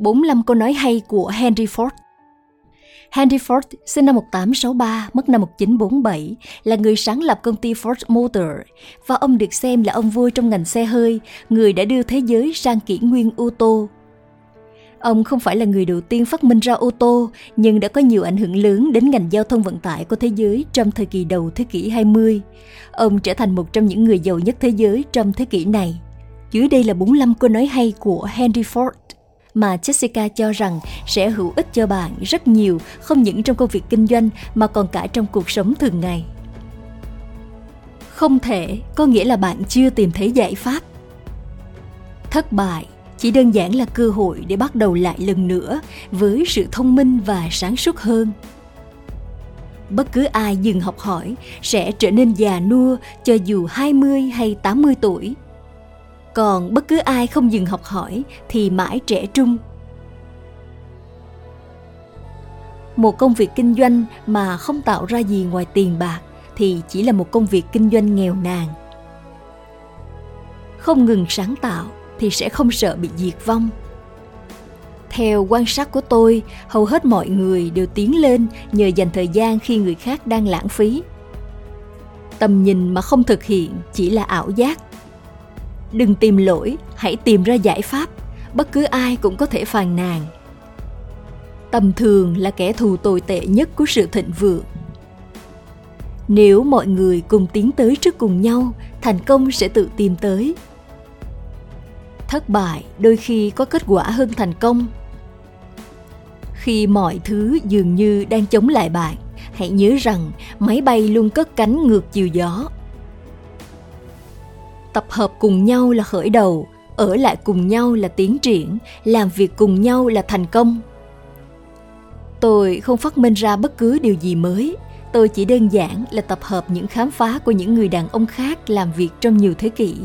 45 câu nói hay của Henry Ford Henry Ford, sinh năm 1863, mất năm 1947, là người sáng lập công ty Ford Motor và ông được xem là ông vua trong ngành xe hơi, người đã đưa thế giới sang kỷ nguyên ô tô. Ông không phải là người đầu tiên phát minh ra ô tô, nhưng đã có nhiều ảnh hưởng lớn đến ngành giao thông vận tải của thế giới trong thời kỳ đầu thế kỷ 20. Ông trở thành một trong những người giàu nhất thế giới trong thế kỷ này. Dưới đây là 45 câu nói hay của Henry Ford mà Jessica cho rằng sẽ hữu ích cho bạn rất nhiều, không những trong công việc kinh doanh mà còn cả trong cuộc sống thường ngày. Không thể có nghĩa là bạn chưa tìm thấy giải pháp. Thất bại chỉ đơn giản là cơ hội để bắt đầu lại lần nữa với sự thông minh và sáng suốt hơn. Bất cứ ai dừng học hỏi sẽ trở nên già nua cho dù 20 hay 80 tuổi còn bất cứ ai không dừng học hỏi thì mãi trẻ trung. Một công việc kinh doanh mà không tạo ra gì ngoài tiền bạc thì chỉ là một công việc kinh doanh nghèo nàn. Không ngừng sáng tạo thì sẽ không sợ bị diệt vong. Theo quan sát của tôi, hầu hết mọi người đều tiến lên nhờ dành thời gian khi người khác đang lãng phí. Tầm nhìn mà không thực hiện chỉ là ảo giác đừng tìm lỗi, hãy tìm ra giải pháp. Bất cứ ai cũng có thể phàn nàn. Tầm thường là kẻ thù tồi tệ nhất của sự thịnh vượng. Nếu mọi người cùng tiến tới trước cùng nhau, thành công sẽ tự tìm tới. Thất bại đôi khi có kết quả hơn thành công. Khi mọi thứ dường như đang chống lại bạn, hãy nhớ rằng máy bay luôn cất cánh ngược chiều gió tập hợp cùng nhau là khởi đầu, ở lại cùng nhau là tiến triển, làm việc cùng nhau là thành công. Tôi không phát minh ra bất cứ điều gì mới. Tôi chỉ đơn giản là tập hợp những khám phá của những người đàn ông khác làm việc trong nhiều thế kỷ.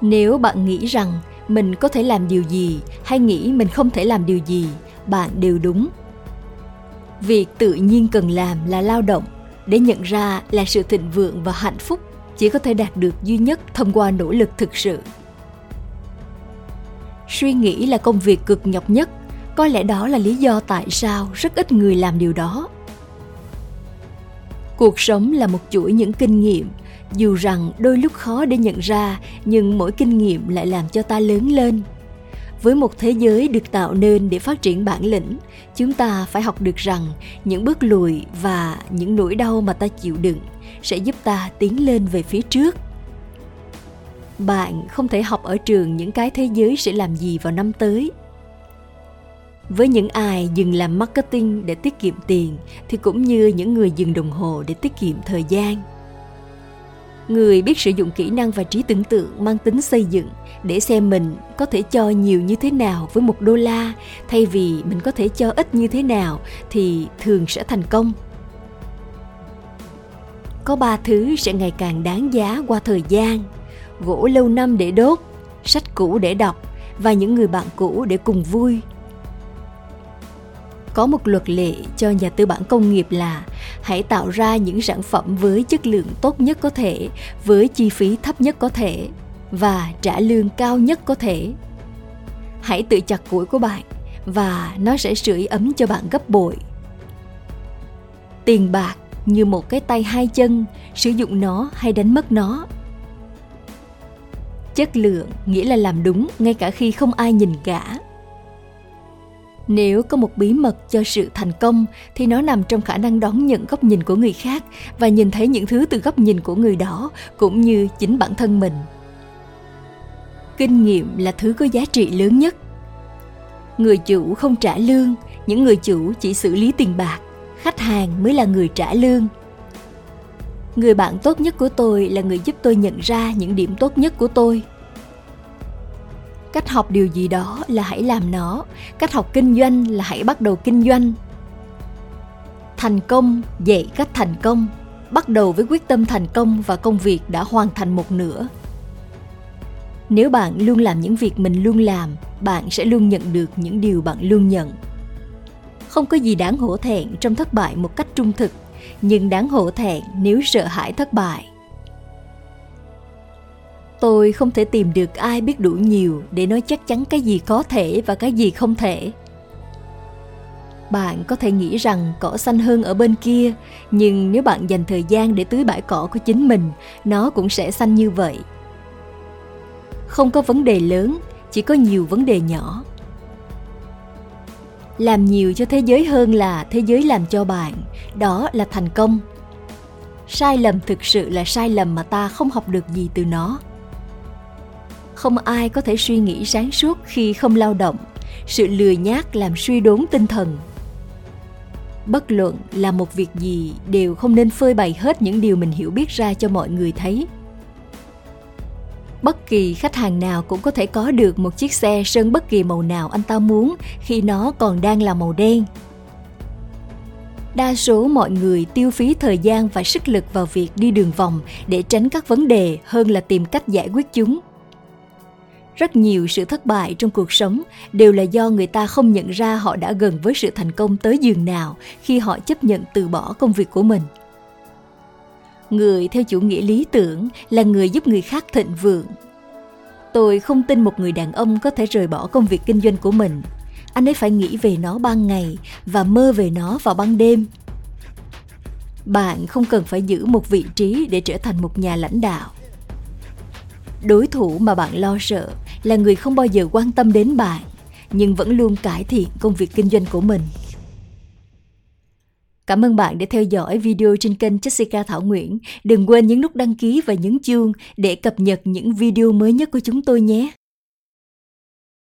Nếu bạn nghĩ rằng mình có thể làm điều gì hay nghĩ mình không thể làm điều gì, bạn đều đúng. Việc tự nhiên cần làm là lao động, để nhận ra là sự thịnh vượng và hạnh phúc chỉ có thể đạt được duy nhất thông qua nỗ lực thực sự. Suy nghĩ là công việc cực nhọc nhất, có lẽ đó là lý do tại sao rất ít người làm điều đó. Cuộc sống là một chuỗi những kinh nghiệm, dù rằng đôi lúc khó để nhận ra, nhưng mỗi kinh nghiệm lại làm cho ta lớn lên với một thế giới được tạo nên để phát triển bản lĩnh, chúng ta phải học được rằng những bước lùi và những nỗi đau mà ta chịu đựng sẽ giúp ta tiến lên về phía trước. Bạn không thể học ở trường những cái thế giới sẽ làm gì vào năm tới. Với những ai dừng làm marketing để tiết kiệm tiền thì cũng như những người dừng đồng hồ để tiết kiệm thời gian người biết sử dụng kỹ năng và trí tưởng tượng mang tính xây dựng để xem mình có thể cho nhiều như thế nào với một đô la. Thay vì mình có thể cho ít như thế nào thì thường sẽ thành công. Có ba thứ sẽ ngày càng đáng giá qua thời gian. Gỗ lâu năm để đốt, sách cũ để đọc và những người bạn cũ để cùng vui có một luật lệ cho nhà tư bản công nghiệp là hãy tạo ra những sản phẩm với chất lượng tốt nhất có thể, với chi phí thấp nhất có thể và trả lương cao nhất có thể. Hãy tự chặt củi của bạn và nó sẽ sưởi ấm cho bạn gấp bội. Tiền bạc như một cái tay hai chân, sử dụng nó hay đánh mất nó. Chất lượng nghĩa là làm đúng ngay cả khi không ai nhìn cả nếu có một bí mật cho sự thành công, thì nó nằm trong khả năng đón nhận góc nhìn của người khác và nhìn thấy những thứ từ góc nhìn của người đó, cũng như chính bản thân mình. Kinh nghiệm là thứ có giá trị lớn nhất. Người chủ không trả lương, những người chủ chỉ xử lý tiền bạc, khách hàng mới là người trả lương. Người bạn tốt nhất của tôi là người giúp tôi nhận ra những điểm tốt nhất của tôi cách học điều gì đó là hãy làm nó. Cách học kinh doanh là hãy bắt đầu kinh doanh. Thành công, dạy cách thành công. Bắt đầu với quyết tâm thành công và công việc đã hoàn thành một nửa. Nếu bạn luôn làm những việc mình luôn làm, bạn sẽ luôn nhận được những điều bạn luôn nhận. Không có gì đáng hổ thẹn trong thất bại một cách trung thực, nhưng đáng hổ thẹn nếu sợ hãi thất bại tôi không thể tìm được ai biết đủ nhiều để nói chắc chắn cái gì có thể và cái gì không thể. Bạn có thể nghĩ rằng cỏ xanh hơn ở bên kia, nhưng nếu bạn dành thời gian để tưới bãi cỏ của chính mình, nó cũng sẽ xanh như vậy. Không có vấn đề lớn, chỉ có nhiều vấn đề nhỏ. Làm nhiều cho thế giới hơn là thế giới làm cho bạn, đó là thành công. Sai lầm thực sự là sai lầm mà ta không học được gì từ nó không ai có thể suy nghĩ sáng suốt khi không lao động. Sự lười nhác làm suy đốn tinh thần. Bất luận là một việc gì đều không nên phơi bày hết những điều mình hiểu biết ra cho mọi người thấy. Bất kỳ khách hàng nào cũng có thể có được một chiếc xe sơn bất kỳ màu nào anh ta muốn khi nó còn đang là màu đen. Đa số mọi người tiêu phí thời gian và sức lực vào việc đi đường vòng để tránh các vấn đề hơn là tìm cách giải quyết chúng rất nhiều sự thất bại trong cuộc sống đều là do người ta không nhận ra họ đã gần với sự thành công tới giường nào khi họ chấp nhận từ bỏ công việc của mình. Người theo chủ nghĩa lý tưởng là người giúp người khác thịnh vượng. Tôi không tin một người đàn ông có thể rời bỏ công việc kinh doanh của mình. Anh ấy phải nghĩ về nó ban ngày và mơ về nó vào ban đêm. Bạn không cần phải giữ một vị trí để trở thành một nhà lãnh đạo. Đối thủ mà bạn lo sợ là người không bao giờ quan tâm đến bạn nhưng vẫn luôn cải thiện công việc kinh doanh của mình Cảm ơn bạn đã theo dõi video trên kênh Jessica Thảo Nguyễn. Đừng quên nhấn nút đăng ký và nhấn chuông để cập nhật những video mới nhất của chúng tôi nhé.